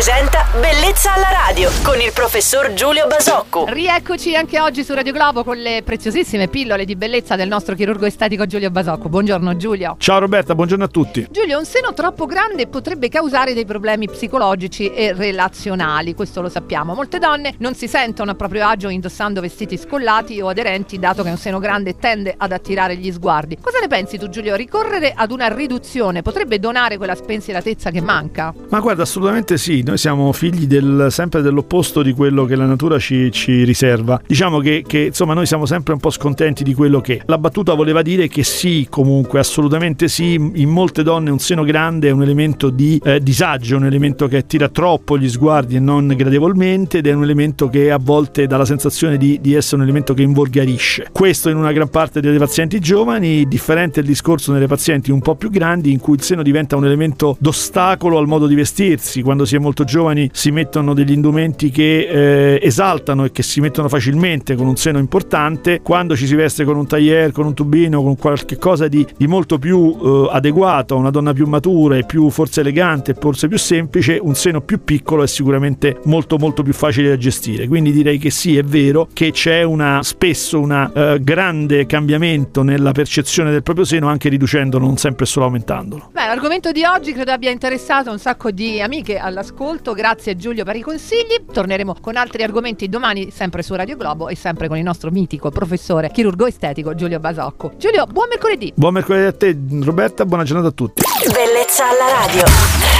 presenta Bellezza alla radio con il professor Giulio Basocco. Rieccoci anche oggi su Radio Globo con le preziosissime pillole di bellezza del nostro chirurgo estetico Giulio Basocco. Buongiorno Giulio. Ciao Roberta, buongiorno a tutti. Giulio, un seno troppo grande potrebbe causare dei problemi psicologici e relazionali, questo lo sappiamo. Molte donne non si sentono a proprio agio indossando vestiti scollati o aderenti, dato che un seno grande tende ad attirare gli sguardi. Cosa ne pensi tu Giulio? Ricorrere ad una riduzione potrebbe donare quella spensieratezza che manca? Ma guarda, assolutamente sì, noi siamo figli del, sempre dell'opposto di quello che la natura ci, ci riserva. Diciamo che, che, insomma noi siamo sempre un po' scontenti di quello che la battuta voleva dire che sì, comunque assolutamente sì, in molte donne un seno grande è un elemento di eh, disagio, un elemento che attira troppo gli sguardi e non gradevolmente ed è un elemento che a volte dà la sensazione di, di essere un elemento che involgarisce. Questo in una gran parte dei pazienti giovani, differente il discorso nelle pazienti un po' più grandi in cui il seno diventa un elemento d'ostacolo al modo di vestirsi, quando si è molto giovani si mettono degli indumenti che eh, esaltano e che si mettono facilmente con un seno importante, quando ci si veste con un tailleur, con un tubino, con qualche cosa di, di molto più eh, adeguato a una donna più matura e più forse elegante e forse più semplice, un seno più piccolo è sicuramente molto molto più facile da gestire. Quindi direi che sì, è vero che c'è una, spesso un eh, grande cambiamento nella percezione del proprio seno, anche riducendolo, non sempre solo aumentandolo. Beh, l'argomento di oggi credo abbia interessato un sacco di amiche all'ascolto. Grazie Giulio per i consigli. Torneremo con altri argomenti domani, sempre su Radio Globo e sempre con il nostro mitico professore chirurgo estetico Giulio Basocco. Giulio, buon mercoledì. Buon mercoledì a te, Roberta, buona giornata a tutti. Bellezza alla radio.